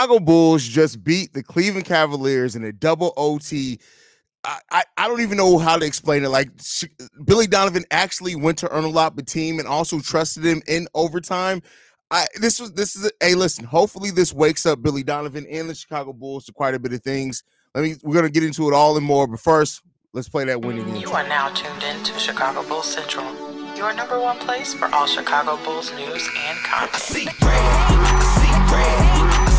Chicago Bulls just beat the Cleveland Cavaliers in a double OT. I, I, I don't even know how to explain it. Like sh- Billy Donovan actually went to Onuralp Bitim and also trusted him in overtime. I this was this is a hey listen. Hopefully this wakes up Billy Donovan and the Chicago Bulls to quite a bit of things. Let me we're gonna get into it all and more, but first let's play that winning game. You are now tuned in to Chicago Bulls Central, your number one place for all Chicago Bulls news and content. I see red, I see red, I see red,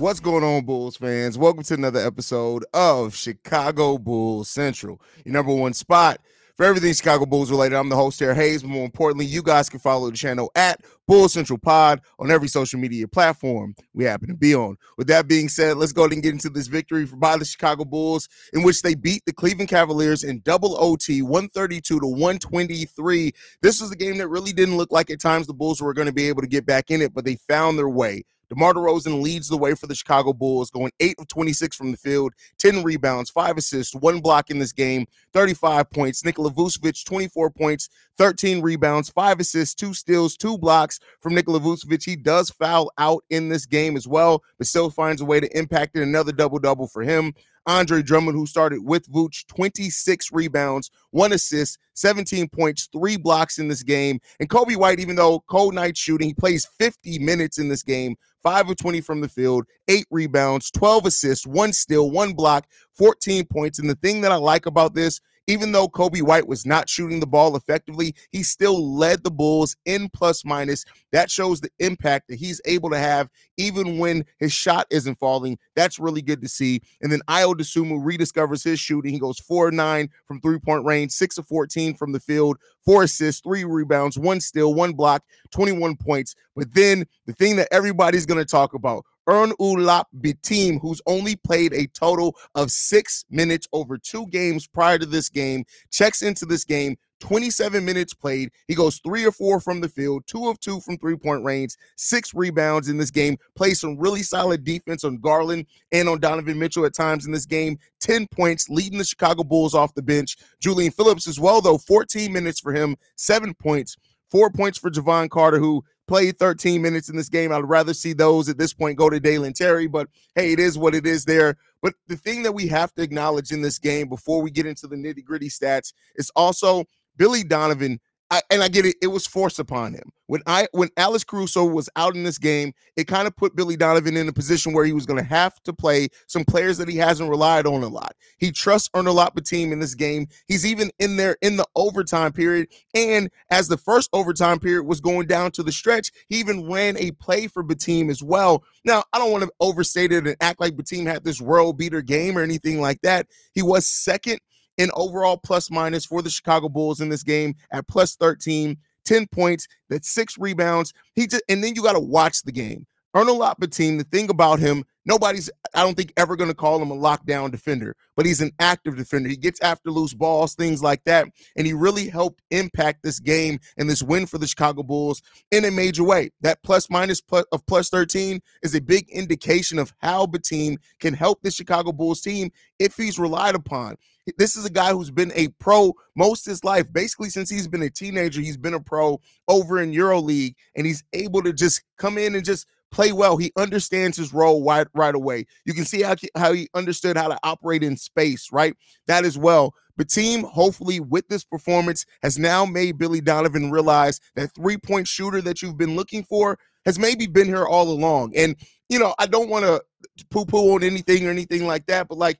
What's going on, Bulls fans? Welcome to another episode of Chicago Bulls Central, your number one spot for everything Chicago Bulls related. I'm the host, Terry Hayes, but more importantly, you guys can follow the channel at Bulls Central Pod on every social media platform we happen to be on. With that being said, let's go ahead and get into this victory by the Chicago Bulls, in which they beat the Cleveland Cavaliers in double OT, 132 to 123. This was a game that really didn't look like at times the Bulls were going to be able to get back in it, but they found their way. DeMar DeRozan leads the way for the Chicago Bulls, going 8 of 26 from the field, 10 rebounds, 5 assists, 1 block in this game, 35 points. Nikola Vucevic, 24 points, 13 rebounds, 5 assists, 2 steals, 2 blocks from Nikola Vucevic. He does foul out in this game as well, but still finds a way to impact it. Another double-double for him. Andre Drummond, who started with Vooch, 26 rebounds, one assist, 17 points, three blocks in this game. And Coby White, even though cold night shooting, he plays 50 minutes in this game, five of 20 from the field, eight rebounds, 12 assists, one steal, one block, 14 points. And the thing that I like about this, even though Coby White was not shooting the ball effectively, he still led the Bulls in plus minus. That shows the impact that he's able to have even when his shot isn't falling. That's really good to see. And then Ayo Dosunmu rediscovers his shooting. He goes 4 9 from three point range, 6 of 14 from the field, four assists, three rebounds, one steal, one block, 21 points. But then the thing that everybody's going to talk about Onuralp Bitim, who's only played a total of six minutes over two games prior to this game, checks into this game. 27 minutes played. He goes three or four from the field, two of two from three point range, six rebounds in this game. Plays some really solid defense on Garland and on Donovan Mitchell at times in this game. 10 points, leading the Chicago Bulls off the bench. Julian Phillips as well, though, 14 minutes for him, seven points. Four points for Jevon Carter, who played 13 minutes in this game. I'd rather see those at this point go to Dalen Terry, but hey, it is what it is there. But the thing that we have to acknowledge in this game before we get into the nitty gritty stats is also Billy Donovan I, and I get it. It was forced upon him when I when Alex Caruso was out in this game. It kind of put Billy Donovan in a position where he was going to have to play some players that he hasn't relied on a lot. He trusts Onuralp Bitim in this game. He's even in there in the overtime period. And as the first overtime period was going down to the stretch, he even ran a play for Bitim as well. Now I don't want to overstate it and act like Bitim had this world beater game or anything like that. He was second in overall plus minus for the Chicago Bulls in this game at plus 13, 10 points, that's six rebounds. He just and then you got to watch the game. Onuralp Bitim. the thing about him, nobody's, I don't think, ever going to call him a lockdown defender, but he's an active defender. He gets after loose balls, things like that. And he really helped impact this game and this win for the Chicago Bulls in a major way. That plus minus plus of plus 13 is a big indication of how Bitim can help the Chicago Bulls team if he's relied upon. This is a guy who's been a pro most his life. Basically, since he's been a teenager, he's been a pro over in EuroLeague, and he's able to just come in and just play well. He understands his role right, right away. You can see how, how he understood how to operate in space, right? That as well. But team, hopefully, with this performance, has now made Billy Donovan realize that three point shooter that you've been looking for has maybe been here all along. And, you know, I don't want to poo poo on anything or anything like that, but like,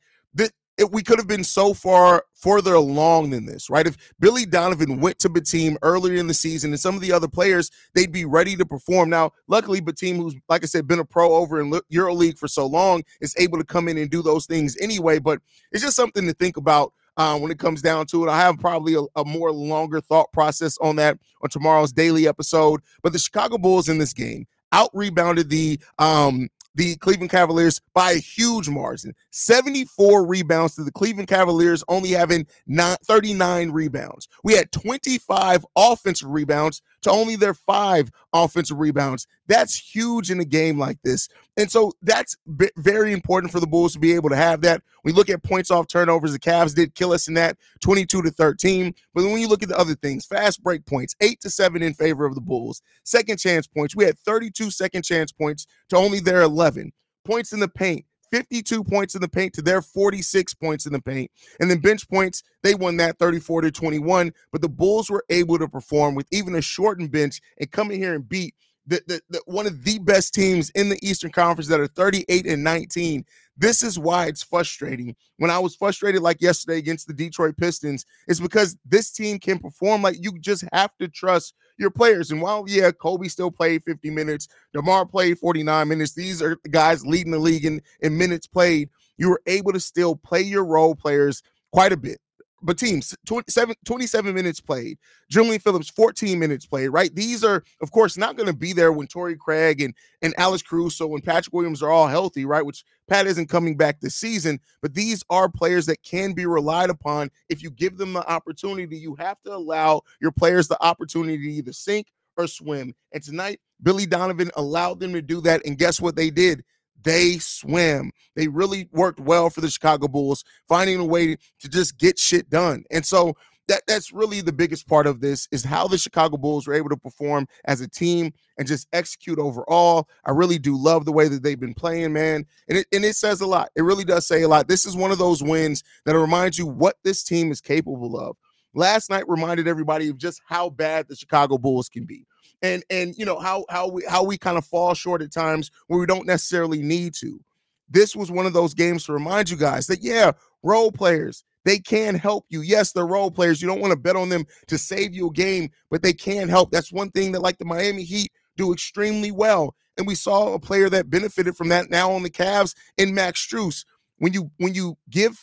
it, we could have been so far further along than this, right? If Billy Donovan went to Bitim earlier in the season and some of the other players, they'd be ready to perform. Now, luckily, Bitim, who's, like I said, been a pro over in EuroLeague for so long, is able to come in and do those things anyway. But it's just something to think about uh, when it comes down to it. I have probably a, a, more longer thought process on that on tomorrow's daily episode. But the Chicago Bulls in this game out rebounded the um, the Cleveland Cavaliers by a huge margin 74 rebounds to the Cleveland Cavaliers only having 39 rebounds. We had 25 offensive rebounds to only their five offensive rebounds. That's huge in a game like this. And so that's b- very important for the Bulls to be able to have that. We look at points off turnovers. The Cavs did kill us in that 22 to 13. But when you look at the other things, fast break points, eight to seven in favor of the Bulls. Second chance points, we had 32 second chance points to only their 11. Points in the paint, 52 points in the paint to their 46 points in the paint. And then bench points, they won that 34 to 21. But the Bulls were able to perform with even a shortened bench and come in here and beat the, the, the, one of the best teams in the Eastern Conference that are 38 and 19. This is why it's frustrating. When I was frustrated like yesterday against the Detroit Pistons, it's because this team can perform like you just have to trust your players. And while, yeah, Coby still played 50 minutes, DeMar played 49 minutes, these are guys leading the league in, in minutes played. You were able to still play your role players quite a bit but teams 27, 27 minutes played. Julian Phillips 14 minutes played, right? These are, of course, not going to be there when Torrey Craig and, and Alex Caruso and Patrick Williams are all healthy, right? Which Pat isn't coming back this season, but these are players that can be relied upon if you give them the opportunity. You have to allow your players the opportunity to either sink or swim. And tonight, Billy Donovan allowed them to do that. And guess what they did? They swim. They really worked well for the Chicago Bulls, finding a way to just get shit done. And so that that's really the biggest part of this is how the Chicago Bulls were able to perform as a team and just execute overall. I really do love the way that they've been playing, man. And it and it says a lot. It really does say a lot. This is one of those wins that reminds you what this team is capable of. Last night reminded everybody of just how bad the Chicago Bulls can be and and you know how how we how we kind of fall short at times where we don't necessarily need to. This was one of those games to remind you guys that yeah, role players they can help you. Yes, they're role players. You don't want to bet on them to save you a game, but they can help. That's one thing that like the Miami Heat do extremely well. And we saw a player that benefited from that now on the Cavs in Max Strus. When you when you give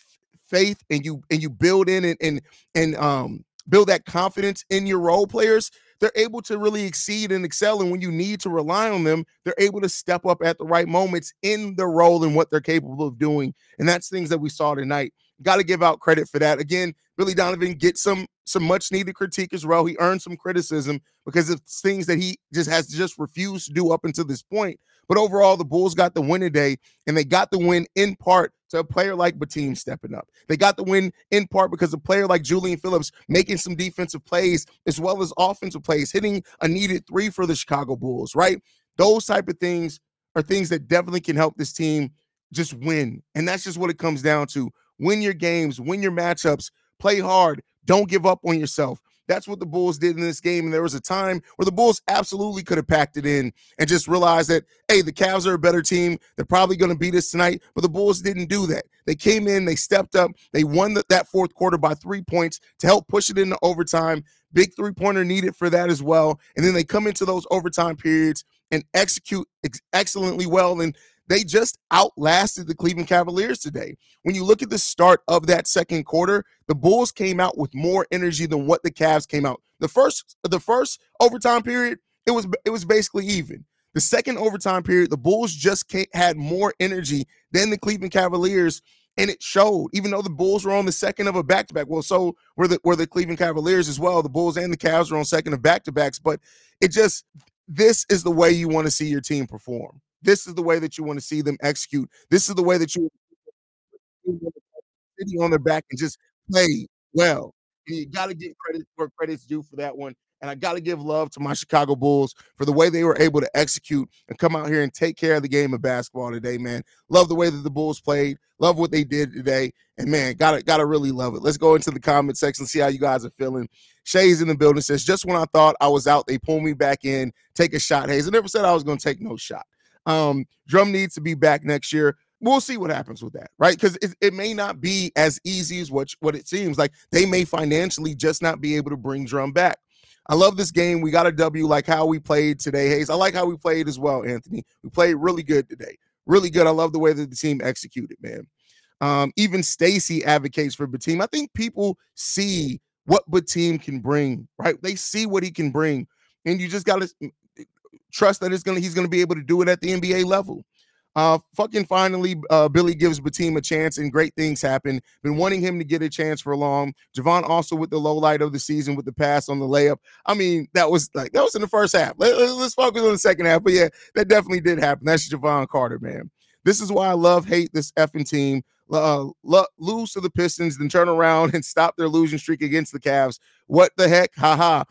faith and you and you build in and and, and um build that confidence in your role players, they're able to really exceed and excel. And when you need to rely on them, they're able to step up at the right moments in the role and what they're capable of doing. And that's things that we saw tonight. Got to give out credit for that. Again, Billy Donovan gets some some much needed critique as well. He earned some criticism because of things that he just has just refused to do up until this point. But overall, the Bulls got the win today, and they got the win in part to a player like Bitim stepping up. They got the win in part because a player like Julian Phillips making some defensive plays as well as offensive plays, hitting a needed three for the Chicago Bulls, right? Those type of things are things that definitely can help this team just win. And that's just what it comes down to. Win your games, win your matchups, play hard, don't give up on yourself. That's what the Bulls did in this game. And there was a time where the Bulls absolutely could have packed it in and just realized that, hey, the Cavs are a better team. They're probably going to beat us tonight. But the Bulls didn't do that. They came in, they stepped up, they won the, that fourth quarter by three points to help push it into overtime. Big three pointer needed for that as well. And then they come into those overtime periods and execute ex- excellently well. And they just outlasted the Cleveland Cavaliers today. When you look at the start of that second quarter, the Bulls came out with more energy than what the Cavs came out. The first the first overtime period, it was it was basically even. The second overtime period, the Bulls just had more energy than the Cleveland Cavaliers, and it showed. Even though the Bulls were on the second of a back to back, well, so were the were the Cleveland Cavaliers as well. The Bulls and the Cavs were on second of back to backs, but it just this is the way you want to see your team perform. This is the way that you want to see them execute. This is the way that you sitting on their back and just play well. And you got to get credit where credit's due for that one. And I got to give love to my Chicago Bulls for the way they were able to execute and come out here and take care of the game of basketball today, man. Love the way that the Bulls played. Love what they did today. And man, gotta gotta really love it. Let's go into the comment section, see how you guys are feeling. Shay's in the building says, just when I thought I was out, they pulled me back in. Take a shot. Hayes. I never said I was gonna take no shot. Um, Drum needs to be back next year. We'll see what happens with that, right? Because it, it may not be as easy as what, what it seems. Like they may financially just not be able to bring Drum back. I love this game. We got a W like how we played today, Hayes. I like how we played as well, Anthony. We played really good today. Really good. I love the way that the team executed, man. Um, even Stacy advocates for Bitim. I think people see what Bitim can bring, right? They see what he can bring. And you just got to trust that it's gonna he's gonna be able to do it at the NBA level. Uh, fucking finally, uh, Billy gives Bitim a chance and great things happen. Been wanting him to get a chance for long. Jevon also with the low light of the season with the pass on the layup. I mean, that was like that was in the first half. Let, us focus on the second half. But yeah, that definitely did happen. That's Jevon Carter, man. This is why I love hate this effing team. Uh, lose to the Pistons, then turn around and stop their losing streak against the Cavs. What the heck? Haha.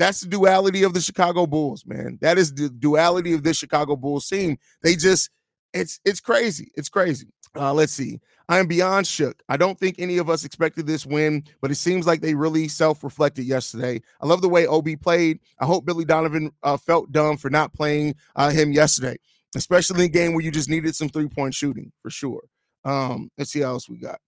That's the duality of the Chicago Bulls, man. That is the duality of this Chicago Bulls team. They just it's it's crazy. It's crazy. Uh, let's see. I am beyond shook. I don't think any of us expected this win, but it seems like they really self-reflected yesterday. I love the way OB played. I hope Billy Donovan uh, felt dumb for not playing uh, him yesterday, especially in a game where you just needed some three-point shooting for sure. Um, let's see how else we got.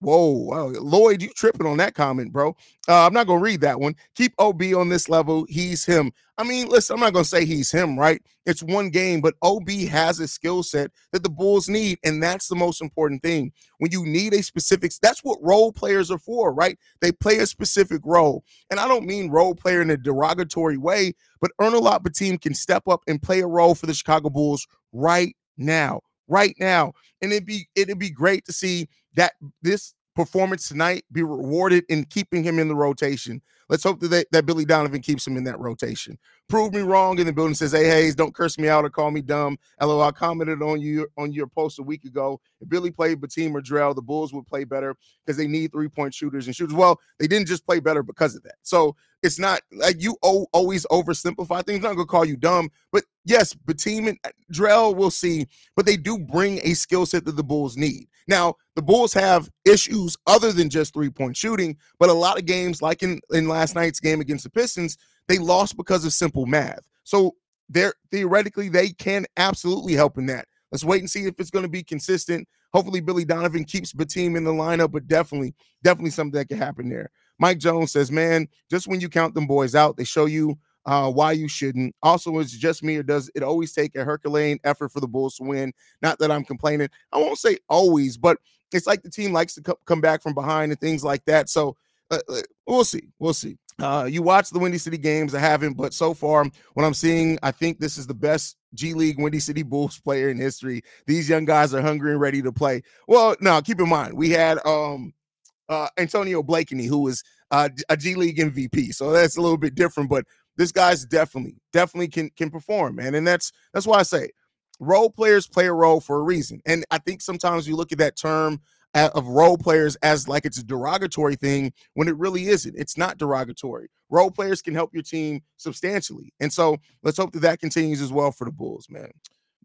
Whoa, wow. Lloyd, you tripping on that comment, bro. Uh, I'm not gonna read that one. Keep OB on this level. He's him. I mean, listen, I'm not gonna say he's him, right? It's one game, but OB has a skill set that the Bulls need, and that's the most important thing. When you need a specific, that's what role players are for, right? They play a specific role, and I don't mean role player in a derogatory way, but Onuralp Bitim can step up and play a role for the Chicago Bulls right now right now. And it'd be it'd be great to see that this performance tonight be rewarded in keeping him in the rotation. Let's hope that, they, that Billy Donovan keeps him in that rotation. Prove me wrong in the building says, Hey Hayes, don't curse me out or call me dumb. LO, I commented on you on your post a week ago. If Billy played Bitim or Drell, the Bulls would play better because they need three-point shooters and shooters. Well, they didn't just play better because of that. So it's not like you always oversimplify things. I'm not gonna call you dumb, but yes, Bitim and Drell we'll see, but they do bring a skill set that the Bulls need. Now, the Bulls have issues other than just three-point shooting, but a lot of games, like in, in last night's game against the Pistons, they lost because of simple math. So they're theoretically they can absolutely help in that. Let's wait and see if it's going to be consistent. Hopefully, Billy Donovan keeps Bitim in the lineup, but definitely, definitely something that can happen there. Mike Jones says, "Man, just when you count them boys out, they show you uh, why you shouldn't. Also, is just me or does it always take a Herculean effort for the Bulls to win? Not that I'm complaining. I won't say always, but it's like the team likes to co- come back from behind and things like that. So uh, uh, we'll see. We'll see. Uh, you watch the Windy City games. I haven't, but so far, what I'm seeing, I think this is the best G League Windy City Bulls player in history. These young guys are hungry and ready to play. Well, now keep in mind, we had um uh Antonio Blakeney, who was uh, a G League MVP. So that's a little bit different, but this guy's definitely, definitely can can perform, man. And that's that's why I say role players play a role for a reason. And I think sometimes you look at that term of role players as like it's a derogatory thing when it really isn't. It's not derogatory. Role players can help your team substantially. And so let's hope that that continues as well for the Bulls, man.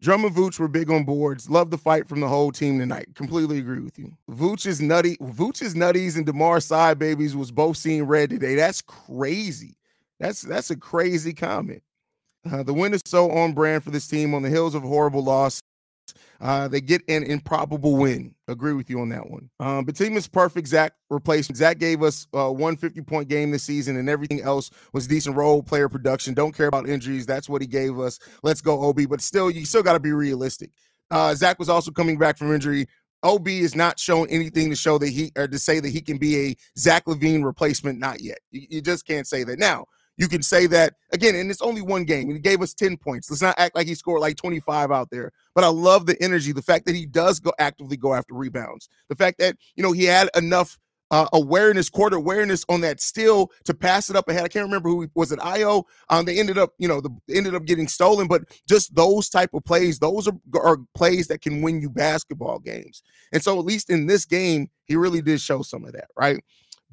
Drum and Vooch were big on boards. Love the fight from the whole team tonight. Completely agree with you. Vooch's nutty, Vooch's nutties and Demar side babies was both seen red today. That's crazy. That's that's a crazy comment. Uh, the win is so on brand for this team on the heels of a horrible loss. Uh, they get an improbable win. Agree with you on that one. Um, is perfect. Zach replacement. Zach gave us a 150 point game this season, and everything else was decent role player production. Don't care about injuries. That's what he gave us. Let's go, OB. But still, you still got to be realistic. Uh, Zach was also coming back from injury. OB is not showing anything to show that he or to say that he can be a Zach LaVine replacement. Not yet. You, you just can't say that. Now, you can say that again, and it's only one game. He gave us 10 points. Let's not act like he scored like 25 out there. But I love the energy, the fact that he does go actively go after rebounds, the fact that you know he had enough uh, awareness, court awareness on that still to pass it up ahead. I can't remember who was it. Ayo. Um, they ended up, you know, the ended up getting stolen, but just those type of plays, those are, are plays that can win you basketball games. And so, at least in this game, he really did show some of that, right?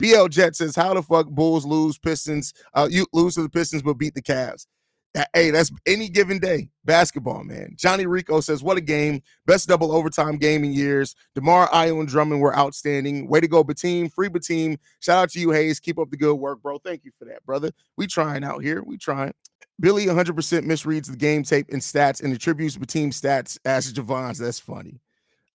BL Jet says, "How the fuck Bulls lose Pistons? Uh, you lose to the Pistons but beat the Cavs." That, hey, that's any given day basketball, man. Johnny Rico says, "What a game! Best double overtime game in years." Demar, Ayo, and Drummond were outstanding. Way to go, Bitim! Free Bitim! Shout out to you, Hayes. Keep up the good work, bro. Thank you for that, brother. We trying out here. We trying. Billy 100% misreads the game tape and stats and attributes Bitim stats as Jevon's. That's funny.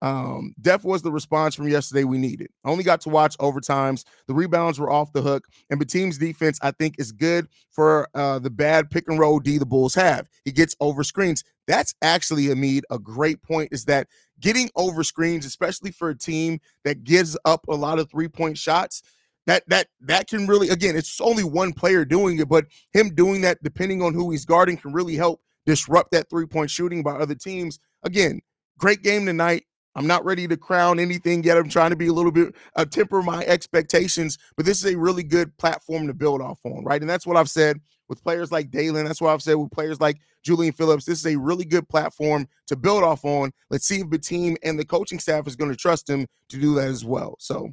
Um, Def was the response from yesterday we needed. Only got to watch overtimes. The rebounds were off the hook, and the team's defense, I think, is good for uh, the bad pick and roll D the Bulls have. He gets over screens. That's actually, Amid, a great point is that getting over screens, especially for a team that gives up a lot of three point shots, that that that can really again it's only one player doing it but him doing that depending on who he's guarding can really help disrupt that three point shooting by other teams again great game tonight. I'm not ready to crown anything yet. I'm trying to be a little bit uh, temper my expectations, but this is a really good platform to build off on, right? And that's what I've said with players like Dalen. That's what I've said with players like Julian Phillips. This is a really good platform to build off on. Let's see if the team and the coaching staff is going to trust him to do that as well. So,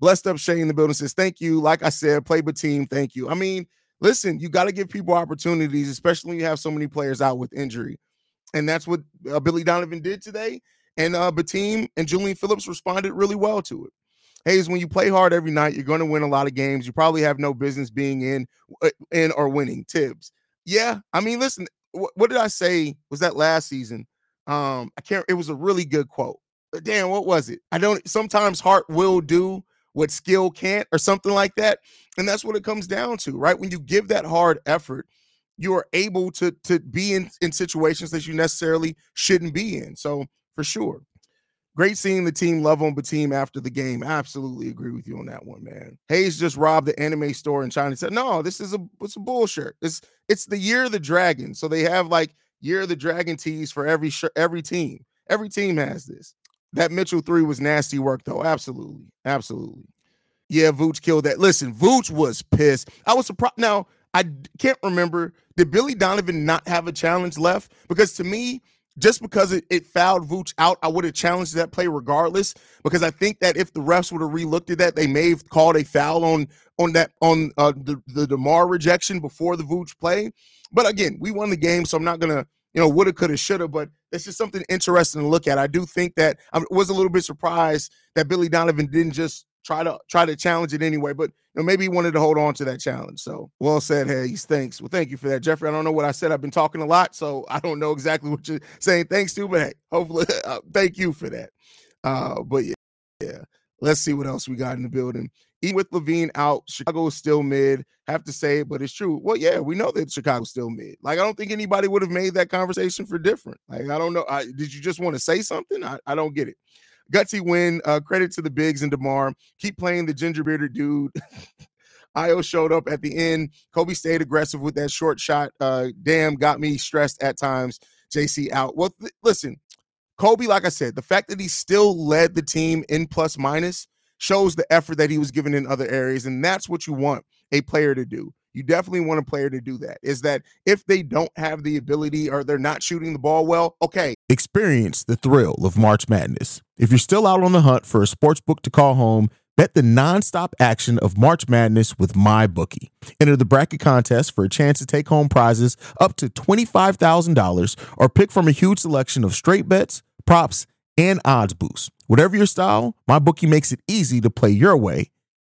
blessed up Shane in the building says, Thank you. Like I said, play but team. Thank you. I mean, listen, you got to give people opportunities, especially when you have so many players out with injury. And that's what uh, Billy Donovan did today. And uh, Bitim and Julian Phillips responded really well to it. Hayes, when you play hard every night, you're going to win a lot of games. You probably have no business being in, uh, in or winning. Tibbs, yeah. I mean, listen, wh- what did I say? Was that last season? Um, I can't. It was a really good quote. But damn, what was it? I don't. Sometimes heart will do what skill can't, or something like that. And that's what it comes down to, right? When you give that hard effort, you are able to to be in in situations that you necessarily shouldn't be in. So for sure. Great seeing the team love on the team after the game. Absolutely agree with you on that one, man. Hayes just robbed the anime store in China. Said, "No, this is a it's a bullshit. It's it's the year of the dragon. So they have like year of the dragon tees for every sh- every team. Every team has this. That Mitchell three was nasty work though. Absolutely, absolutely. Yeah, Vooch killed that. Listen, Vooch was pissed. I was surprised. Now I can't remember. Did Billy Donovan not have a challenge left? Because to me, just because it, it fouled Vooch out, I would have challenged that play regardless. Because I think that if the refs would have relooked at that, they may have called a foul on on that on uh, the the Demar rejection before the Vooch play. But again, we won the game, so I'm not gonna you know woulda, coulda, shoulda. But it's just something interesting to look at. I do think that I was a little bit surprised that Billy Donovan didn't just try to try to challenge it anyway. But you know, maybe he wanted to hold on to that challenge. So well said, Hayes. Thanks. Well, thank you for that, Jeffrey. I don't know what I said. I've been talking a lot, so I don't know exactly what you're saying. Thanks to, but hey, hopefully, uh, thank you for that. Uh, but yeah, yeah. Let's see what else we got in the building. Even with LaVine out, Chicago is still mid. Have to say but it's true. Well, yeah, we know that Chicago's still mid. Like, I don't think anybody would have made that conversation for different. Like, I don't know. I, did you just want to say something? I, I don't get it. Gutsy win. Uh, credit to the Bigs and DeMar. Keep playing the ginger bearded dude. Ayo showed up at the end. Coby stayed aggressive with that short shot. Uh, damn, got me stressed at times. JC out. Well, th- listen, Coby, like I said, the fact that he still led the team in plus minus shows the effort that he was given in other areas. And that's what you want a player to do. You definitely want a player to do that. Is that if they don't have the ability or they're not shooting the ball well, okay. Experience the thrill of March Madness. If you're still out on the hunt for a sports book to call home, bet the nonstop action of March Madness with MyBookie. Enter the bracket contest for a chance to take home prizes up to $25,000 or pick from a huge selection of straight bets, props, and odds boosts. Whatever your style, MyBookie makes it easy to play your way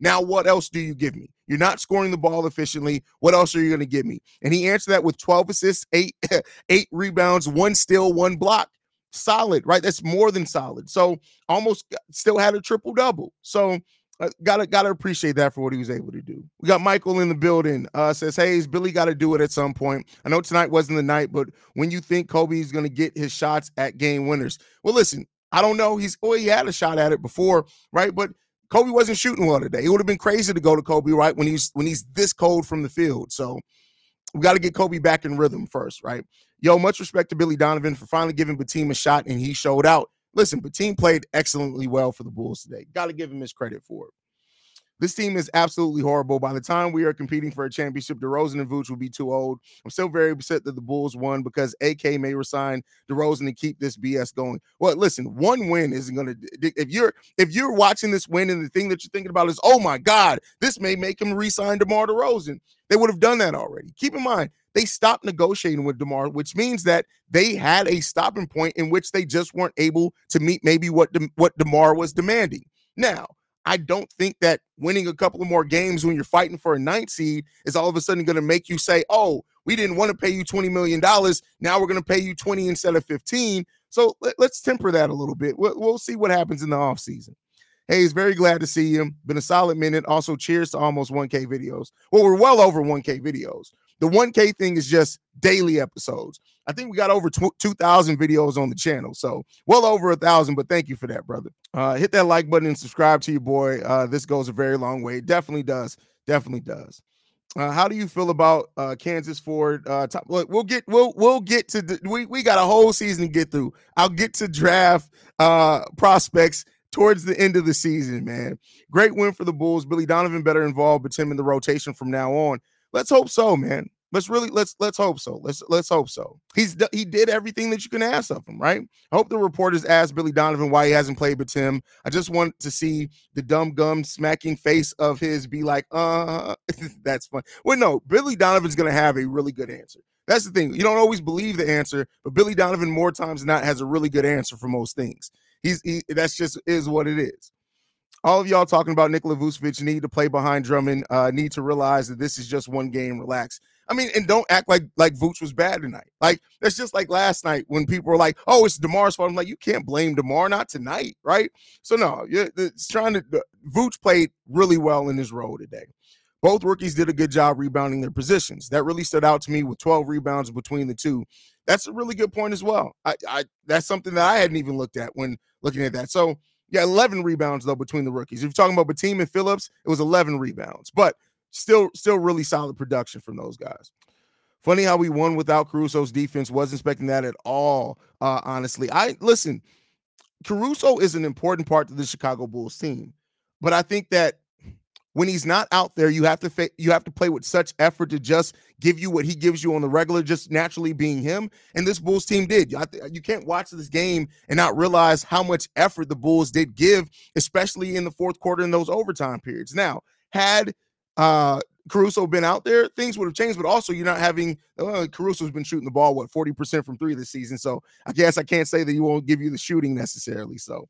Now, what else do you give me? You're not scoring the ball efficiently. What else are you going to give me? And he answered that with 12 assists, eight, eight rebounds, one steal, one block. Solid, right? That's more than solid. So almost still had a triple double. So uh, gotta gotta appreciate that for what he was able to do. We got Michael in the building. Uh, says, "Hey, is Billy got to do it at some point. I know tonight wasn't the night, but when you think Coby's going to get his shots at game winners, well, listen, I don't know. He's oh, he had a shot at it before, right? But Coby wasn't shooting well today. It would have been crazy to go to Coby right when he's when he's this cold from the field. So we got to get Coby back in rhythm first, right? Yo, much respect to Billy Donovan for finally giving Bitim a shot, and he showed out. Listen, Bitim played excellently well for the Bulls today. Got to give him his credit for it. This team is absolutely horrible. By the time we are competing for a championship, DeRozan and Vooch will be too old. I'm still very upset that the Bulls won because AK may resign DeRozan to keep this BS going. Well, listen, one win isn't going to. If you're if you're watching this win and the thing that you're thinking about is, oh my God, this may make him resign DeMar DeRozan, they would have done that already. Keep in mind, they stopped negotiating with DeMar, which means that they had a stopping point in which they just weren't able to meet maybe what De- what DeMar was demanding. Now, I don't think that winning a couple of more games when you're fighting for a ninth seed is all of a sudden going to make you say, "Oh, we didn't want to pay you 20 million dollars. Now we're going to pay you 20 instead of 15." So let, us temper that a little bit. We'll, we'll see what happens in the offseason. Hayes, very glad to see you. Been a solid minute. Also, cheers to almost 1K videos. Well, we're well over 1K videos. The 1K thing is just daily episodes. I think we got over 2,000 videos on the channel. So well over a thousand, but thank you for that, brother. Uh, hit that like button and subscribe to your boy. Uh, this goes a very long way. It definitely does. Definitely does. Uh, how do you feel about uh, Kansas Ford? Uh, top, look, we'll get we'll we'll get to the, we we got a whole season to get through. I'll get to draft uh, prospects towards the end of the season, man. Great win for the Bulls. Billy Donovan better involved, but him in the rotation from now on. Let's hope so, man. Let's really let's let's hope so. Let's let's hope so. He's he did everything that you can ask of him, right? I hope the reporters asked Billy Donovan why he hasn't played with Tim. I just want to see the dumb gum smacking face of his be like, uh, that's fun. Well, no, Billy Donovan's gonna have a really good answer. That's the thing. You don't always believe the answer, but Billy Donovan more times than not has a really good answer for most things. He's he, that's just is what it is all of y'all talking about Nikola Vucevic need to play behind Drummond, uh, need to realize that this is just one game. Relax. I mean, and don't act like like Vooch was bad tonight. Like that's just like last night when people were like, "Oh, it's Demar's fault." I'm like, you can't blame Demar, not tonight, right? So no, it's trying to. Vooch played really well in his role today. Both rookies did a good job rebounding their positions. That really stood out to me with 12 rebounds between the two. That's a really good point as well. I, I that's something that I hadn't even looked at when looking at that. So yeah, 11 rebounds though between the rookies. If you're talking about Bitim and Phillips, it was 11 rebounds, but still, still really solid production from those guys. Funny how we won without Caruso's defense. Wasn't expecting that at all. Uh, honestly, I listen. Caruso is an important part to the Chicago Bulls team, but I think that when he's not out there, you have to fa- you have to play with such effort to just give you what he gives you on the regular, just naturally being him. And this Bulls team did. You can't watch this game and not realize how much effort the Bulls did give, especially in the fourth quarter in those overtime periods. Now, had uh Caruso been out there, things would have changed. But also, you're not having uh, Caruso's been shooting the ball what 40% from three this season. So I guess I can't say that he won't give you the shooting necessarily. So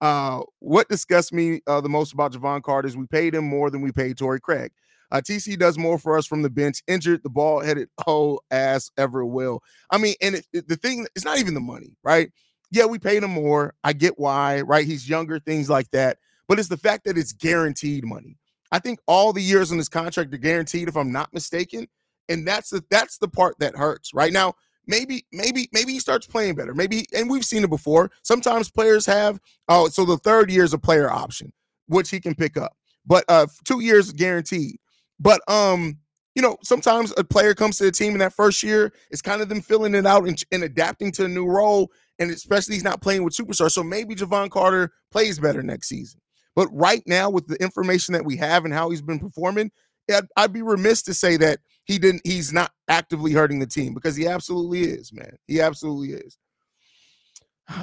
uh, what disgusts me uh, the most about Jevon Carter is we paid him more than we paid Torrey Craig. Uh, TC does more for us from the bench, injured, the ball headed whole ass ever will. I mean, and it, it, the thing, it's not even the money, right? Yeah, we paid him more. I get why, right? He's younger, things like that. But it's the fact that it's guaranteed money. I think all the years on this contract are guaranteed, if I'm not mistaken. And that's the that's the part that hurts. Right now, maybe, maybe, maybe he starts playing better. Maybe, and we've seen it before. Sometimes players have, oh, so the third year is a player option, which he can pick up. But uh two years guaranteed. But um, you know, sometimes a player comes to the team in that first year, it's kind of them filling it out and, and adapting to a new role. And especially he's not playing with superstars. So maybe Jevon Carter plays better next season. But right now, with the information that we have and how he's been performing, I'd, I'd be remiss to say that he didn't he's not actively hurting the team because he absolutely is, man. He absolutely is.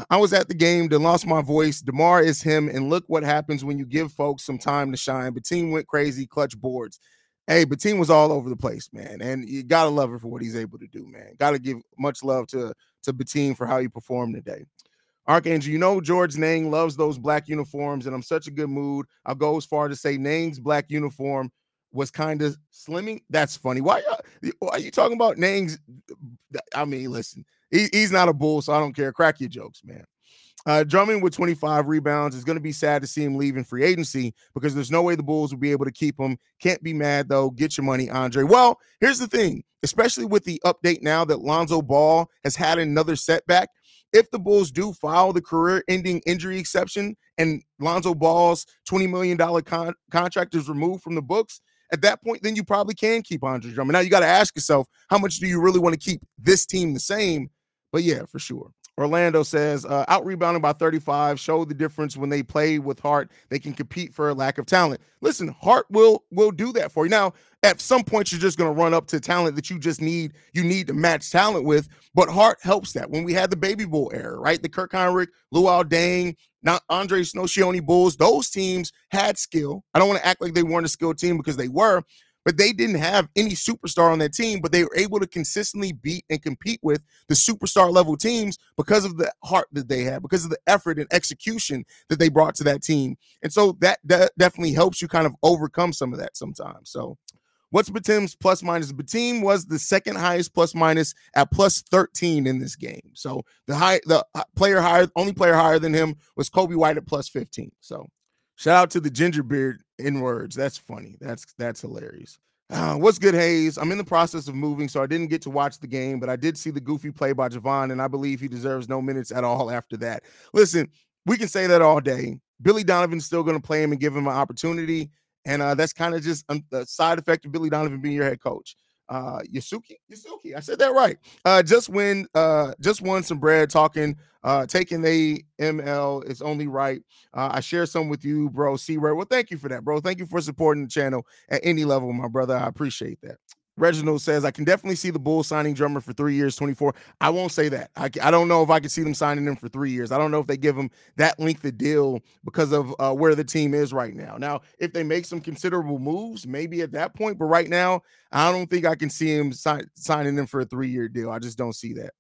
I was at the game, then lost my voice. DeMar is him, and look what happens when you give folks some time to shine. team went crazy, clutch boards. Hey, team was all over the place, man. And you gotta love her for what he's able to do, man. Gotta give much love to to Bitim for how he performed today. Archangel, you know Georges Niang loves those black uniforms, and I'm such a good mood. I'll go as far to say Niang's black uniform was kind of slimming. That's funny. Why, why are you talking about Niang's? I mean, listen, he, he's not a bull, so I don't care. Crack your jokes, man. Uh, Drummond with 25 rebounds is going to be sad to see him leaving free agency because there's no way the Bulls will be able to keep him. Can't be mad though. Get your money, Andre. Well, here's the thing, especially with the update now that Lonzo Ball has had another setback. If the Bulls do file the career-ending injury exception and Lonzo Ball's $20 million con- contract is removed from the books, at that point, then you probably can keep Andre Drummond. Now you got to ask yourself, how much do you really want to keep this team the same? But yeah, for sure. Orlando says, uh, out rebounding by 35 showed the difference when they play with heart. They can compete for a lack of talent. Listen, heart will will do that for you. Now, at some point, you're just going to run up to talent that you just need you need to match talent with. But heart helps that. When we had the Baby Bull era, right? The Kirk Hinrich, Luol Deng, not Andre Nocioni Bulls, those teams had skill. I don't want to act like they weren't a skilled team because they were, but they didn't have any superstar on that team, but they were able to consistently beat and compete with the superstar level teams because of the heart that they had, because of the effort and execution that they brought to that team. And so that, that definitely helps you kind of overcome some of that sometimes. So What's Bitim's plus minus? Bitim was the second highest plus minus at plus 13 in this game. So the high, the player higher, only player higher than him was Coby White at plus 15. So shout out to the ginger beard in words. That's funny. That's that's hilarious. Uh, what's good, Hayes? I'm in the process of moving, so I didn't get to watch the game, but I did see the goofy play by Jevon, and I believe he deserves no minutes at all after that. Listen, we can say that all day. Billy Donovan's still going to play him and give him an opportunity. And uh, that's kind of just um, the side effect of Billy Donovan being your head coach. Uh, Yasuki, Yasuki, I said that right. Uh, just win, uh, just won some bread talking, uh, taking the ML is only right. Uh, I share some with you, bro. See where? Well, thank you for that, bro. Thank you for supporting the channel at any level, my brother. I appreciate that. Reginald says, I can definitely see the Bulls signing Drummer for three years, 24. I won't say that. I, I don't know if I can see them signing him for three years. I don't know if they give him that length of deal because of uh, where the team is right now. Now, if they make some considerable moves, maybe at that point, but right now, I don't think I can see him si- signing him for a three year deal. I just don't see that.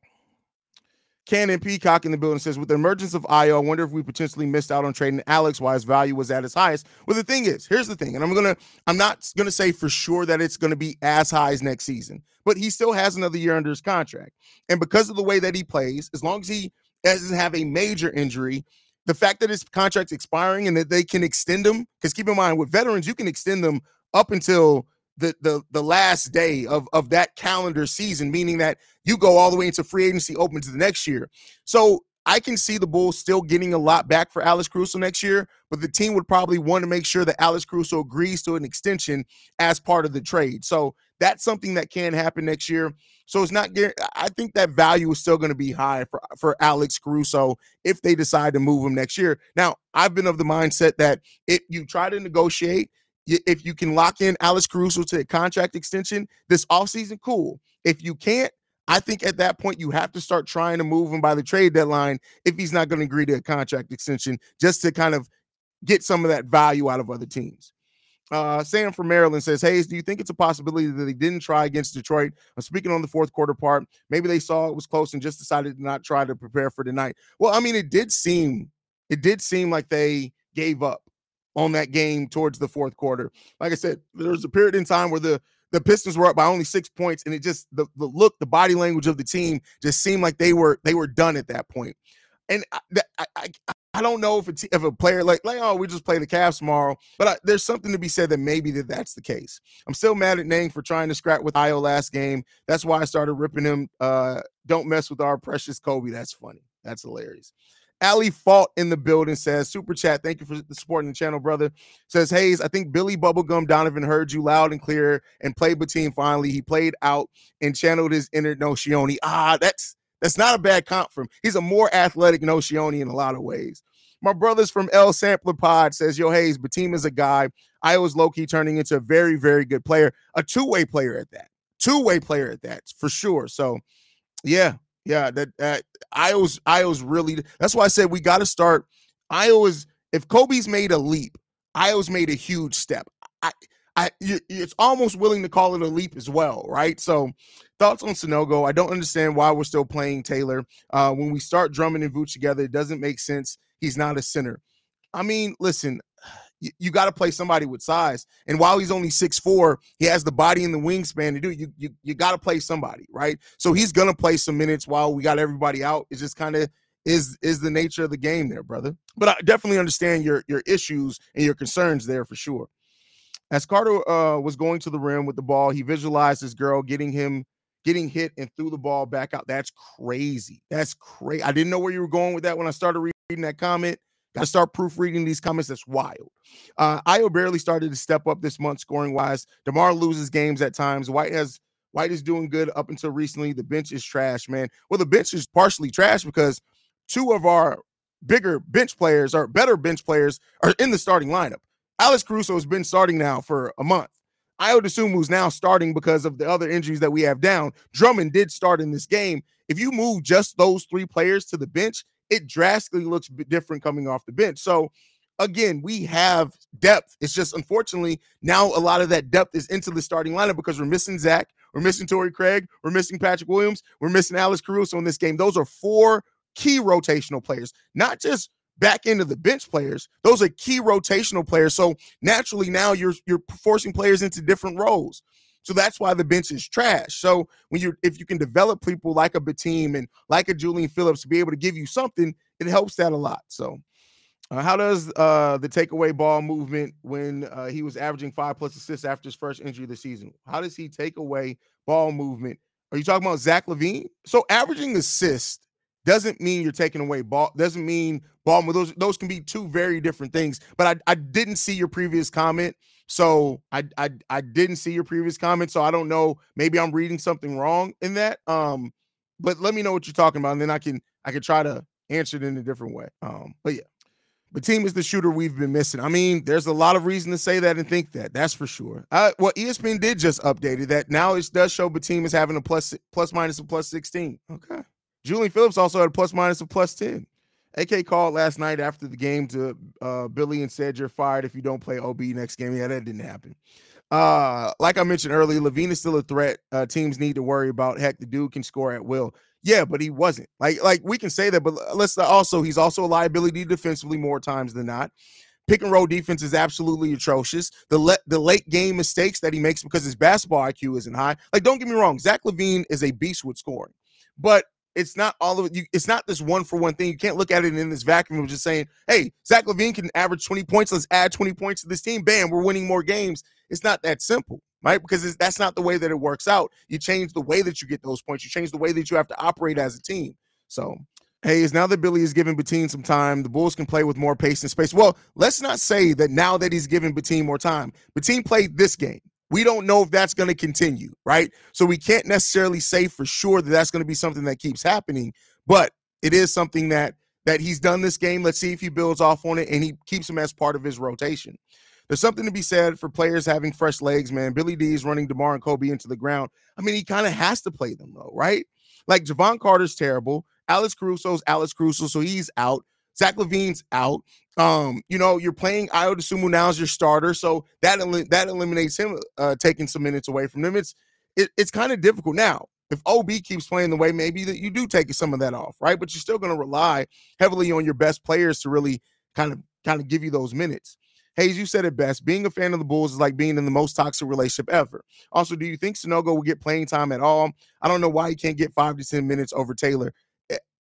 Cannon Peacock in the building says, with the emergence of Ayo, I wonder if we potentially missed out on trading Alex while his value was at its highest. Well, the thing is, here's the thing, and I'm gonna, I'm not gonna say for sure that it's gonna be as high as next season, but he still has another year under his contract. And because of the way that he plays, as long as he doesn't have a major injury, the fact that his contract's expiring and that they can extend him, because keep in mind, with veterans, you can extend them up until the the the last day of of that calendar season, meaning that you go all the way into free agency open to the next year. So I can see the Bulls still getting a lot back for Alex Caruso next year, but the team would probably want to make sure that Alex Caruso agrees to an extension as part of the trade. So that's something that can happen next year. So it's not. I think that value is still going to be high for for Alex Caruso if they decide to move him next year. Now, I've been of the mindset that if you try to negotiate if you can lock in Alex Caruso to a contract extension this offseason, cool. If you can't, I think at that point you have to start trying to move him by the trade deadline if he's not going to agree to a contract extension just to kind of get some of that value out of other teams. Uh, Sam from Maryland says, Hayes, do you think it's a possibility that they didn't try against Detroit? I'm speaking on the fourth quarter part. Maybe they saw it was close and just decided to not try to prepare for tonight. Well, I mean, it did seem, it did seem like they gave up on that game towards the fourth quarter. Like I said, there was a period in time where the the Pistons were up by only six points, and it just the, the look, the body language of the team just seemed like they were they were done at that point. And I, I, I, don't know if it's if a player like like oh we just play the Cavs tomorrow, but I, there's something to be said that maybe that that's the case. I'm still mad at Niang for trying to scrap with Ayo last game. That's why I started ripping him. Uh, don't mess with our precious Coby. That's funny. That's hilarious. Ali Fault in the building says, Super chat, thank you for supporting the channel, brother. Says, Hayes, I think Billy Bubblegum Donovan heard you loud and clear and played Bitim finally. He played out and channeled his inner Nocioni. Ah, that's that's not a bad comp for him. He's a more athletic Nocioni in a lot of ways. My brothers from L Sampler Pod says, Yo, Hayes, Bitim is a guy. I was low key turning into a very, very good player, a two way player at that, two way player at that for sure. So, yeah, yeah, that that Ayo's Ayo's really that's why I said we got to start. Iowa's if Coby's made a leap, Ayo's made a huge step. I I it's almost willing to call it a leap as well, right? So thoughts on Sanogo. I don't understand why we're still playing Taylor. Uh, when we start Drummond and Vooch together, it doesn't make sense. He's not a center. I mean, listen, you, you got to play somebody with size. And while he's only six four, he has the body and the wingspan to do. You you you got to play somebody, right? So he's gonna play some minutes while we got everybody out. It's just kind of is is the nature of the game there, brother. But I definitely understand your your issues and your concerns there for sure. As Carter uh, was going to the rim with the ball, he visualized his girl getting him getting hit and threw the ball back out. That's crazy. That's crazy. I didn't know where you were going with that when I started reading that comment. Got to start proofreading these comments. That's wild. Uh, Ayo barely started to step up this month scoring wise. DeMar loses games at times. White has White is doing good up until recently. The bench is trash, man. Well, the bench is partially trash because two of our bigger bench players or better bench players are in the starting lineup. Alex Caruso has been starting now for a month. Ayo Dosunmu is now starting because of the other injuries that we have down. Drummond did start in this game. If you move just those three players to the bench, it drastically looks different coming off the bench. So again, we have depth. It's just unfortunately now a lot of that depth is into the starting lineup because we're missing Zach, we're missing Torrey Craig, we're missing Patrick Williams, we're missing Alex Caruso in this game. Those are four key rotational players, not just back into the bench players. Those are key rotational players. So naturally now you're you're forcing players into different roles. So that's why the bench is trash. So when you if you can develop people like a Bitim and like a Julian Phillips to be able to give you something, it helps that a lot. So uh, how does uh, the takeaway ball movement when uh, he was averaging five plus assists after his first injury of the season? How does he take away ball movement? Are you talking about Zach LaVine? So averaging assists doesn't mean you're taking away ball. Doesn't mean ball. Those those can be two very different things. But I, I didn't see your previous comment, so I, I I didn't see your previous comment. So I don't know. Maybe I'm reading something wrong in that. Um, but let me know what you're talking about, and then I can I can try to answer it in a different way. Um, but yeah. Bitim is the shooter we've been missing. I mean, there's a lot of reason to say that and think that. That's for sure. Uh, well, ESPN did just updated that. Now it does show Bitim is having a plus plus minus a plus 16. Okay. Julian Phillips also had a plus minus of plus 10. AK called last night after the game to uh, Billy and said, You're fired if you don't play OB next game. Yeah, that didn't happen. Uh, like I mentioned earlier, LaVine is still a threat. Uh, teams need to worry about. Heck, the dude can score at will. Yeah, but he wasn't. Like, like we can say that, but let's also he's also a liability defensively more times than not. Pick and roll defense is absolutely atrocious. The le- the late game mistakes that he makes because his basketball IQ isn't high. Like, don't get me wrong, Zach LaVine is a beast with scoring, but it's not all of it. You, it's not this one for one thing. You can't look at it in this vacuum of just saying, "Hey, Zach LaVine can average 20 points. Let's add 20 points to this team. Bam, we're winning more games." It's not that simple, right? Because that's not the way that it works out. You change the way that you get those points. You change the way that you have to operate as a team. So, hey, is now that Billy is giving Bitim some time, the Bulls can play with more pace and space. Well, let's not say that now that he's giving Bitim more time. Bitim played this game. We don't know if that's going to continue, right? So we can't necessarily say for sure that that's going to be something that keeps happening, but it is something that that he's done this game. Let's see if he builds off on it and he keeps him as part of his rotation. There's something to be said for players having fresh legs, man. Billy D is running DeMar and Coby into the ground. I mean, he kind of has to play them though, right? Like Jevon Carter's terrible. Alex Caruso's Alex Caruso, so he's out. Zach LaVine's out. Um, you know, you're playing Dosunmu now as your starter, so that el- that eliminates him uh, taking some minutes away from them. It's it, it's kind of difficult now. If OB keeps playing the way, maybe that you do take some of that off, right? But you're still going to rely heavily on your best players to really kind of kind of give you those minutes. Haize, you said it best. Being a fan of the Bulls is like being in the most toxic relationship ever. Also, do you think Sanogo will get playing time at all? I don't know why he can't get five to 10 minutes over Taylor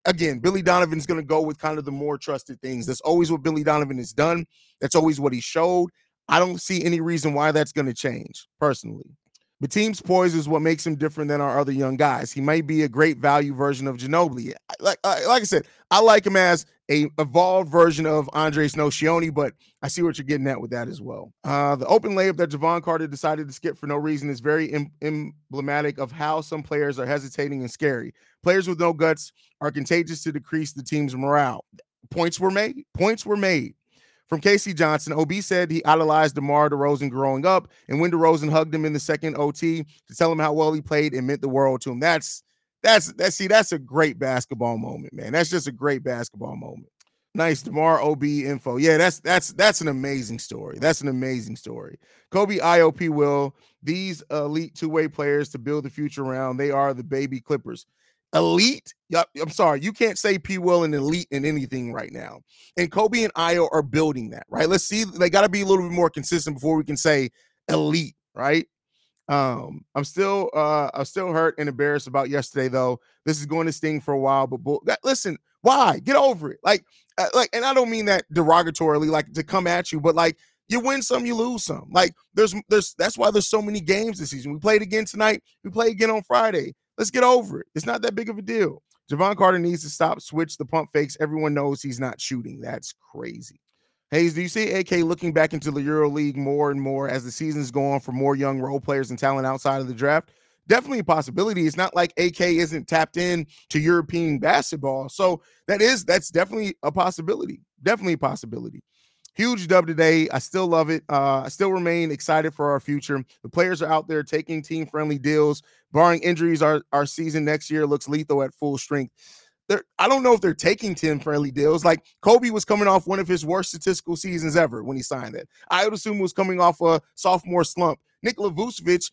again, Billy Donovan's going to go with kind of the more trusted things. That's always what Billy Donovan has done. That's always what he showed. I don't see any reason why that's going to change personally. Bitim's poise is what makes him different than our other young guys. He might be a great value version of Ginobili. Like, like I said, I like him as a evolved version of Andres Nocioni, but I see what you're getting at with that as well. Uh, the open layup that Jevon Carter decided to skip for no reason is very em- emblematic of how some players are hesitating and scary. Players with no guts are contagious to decrease the team's morale. Points were made. Points were made. From Casey Johnson, OB said he idolized DeMar DeRozan growing up, and when DeRozan hugged him in the second OT to tell him how well he played, it meant the world to him. That's that's that's see, that's a great basketball moment, man. That's just a great basketball moment. Nice DeMar OB info. Yeah, that's that's that's an amazing story. That's an amazing story. Coby IOP will these elite two-way players to build the future around. They are the baby Clippers elite. I'm sorry, you can't say P. Will and elite in anything right now. And Coby and Ayo are building that, right? Let's see. They got to be a little bit more consistent before we can say elite, right? Um, I'm still uh I'm still hurt and embarrassed about yesterday though. This is going to sting for a while, but bull- listen, why? Get over it. Like uh, like and I don't mean that derogatorily like to come at you, but like you win some, you lose some. Like there's there's that's why there's so many games this season. We played again tonight. We play again on Friday. Let's get over it. It's not that big of a deal. Jevon Carter needs to stop, switch the pump fakes. Everyone knows he's not shooting. That's crazy. Haize, do you see AK looking back into the Euro League more and more as the seasons go on for more young role players and talent outside of the draft? Definitely a possibility. It's not like AK isn't tapped in to European basketball. So that is that's definitely a possibility. Definitely a possibility. Huge dub today. I still love it. Uh, I still remain excited for our future. The players are out there taking team friendly deals. Barring injuries, our, our season next year looks lethal at full strength. They're, I don't know if they're taking team friendly deals. Like Coby was coming off one of his worst statistical seasons ever when he signed that. I would assume was coming off a sophomore slump. Nikola Vucevic,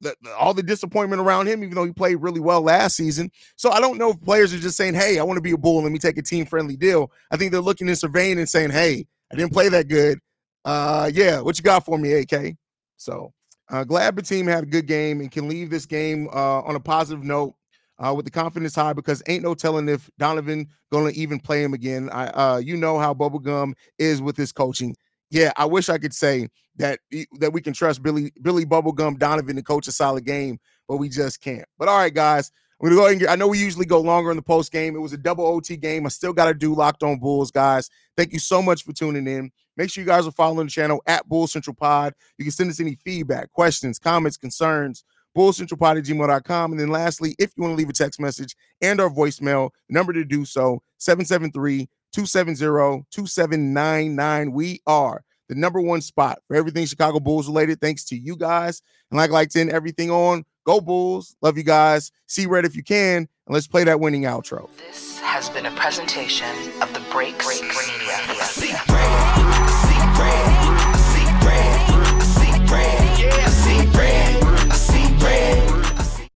the, the, all the disappointment around him, even though he played really well last season. So I don't know if players are just saying, "Hey, I want to be a bull. Let me take a team friendly deal." I think they're looking and surveying and saying, "Hey, I didn't play that good. Uh, yeah, what you got for me, AK? So Uh, glad the team had a good game and can leave this game uh, on a positive note uh, with the confidence high because ain't no telling if Donovan going to even play him again. I, uh, you know how Bubblegum is with his coaching. Yeah, I wish I could say that that we can trust Billy Billy Bubblegum Donovan to coach a solid game, but we just can't. But all right, guys, I'm gonna go ahead and get, I know we usually go longer in the post game. It was a double OT game. I still got to do Locked On Bulls, guys. Thank you so much for tuning in. Make sure you guys are following the channel at Bull Central Pod. You can send us any feedback, questions, comments, concerns bullcentralpod at gmail.com. And then lastly, if you want to leave a text message and our voicemail, number to do so, 773-270-2799. We are the number one spot for everything Chicago Bulls related. Thanks to you guys. And like like to end everything on, go Bulls. Love you guys. See red if you can. And let's play that winning outro. This has been a presentation of the Breaks Media. I see bread.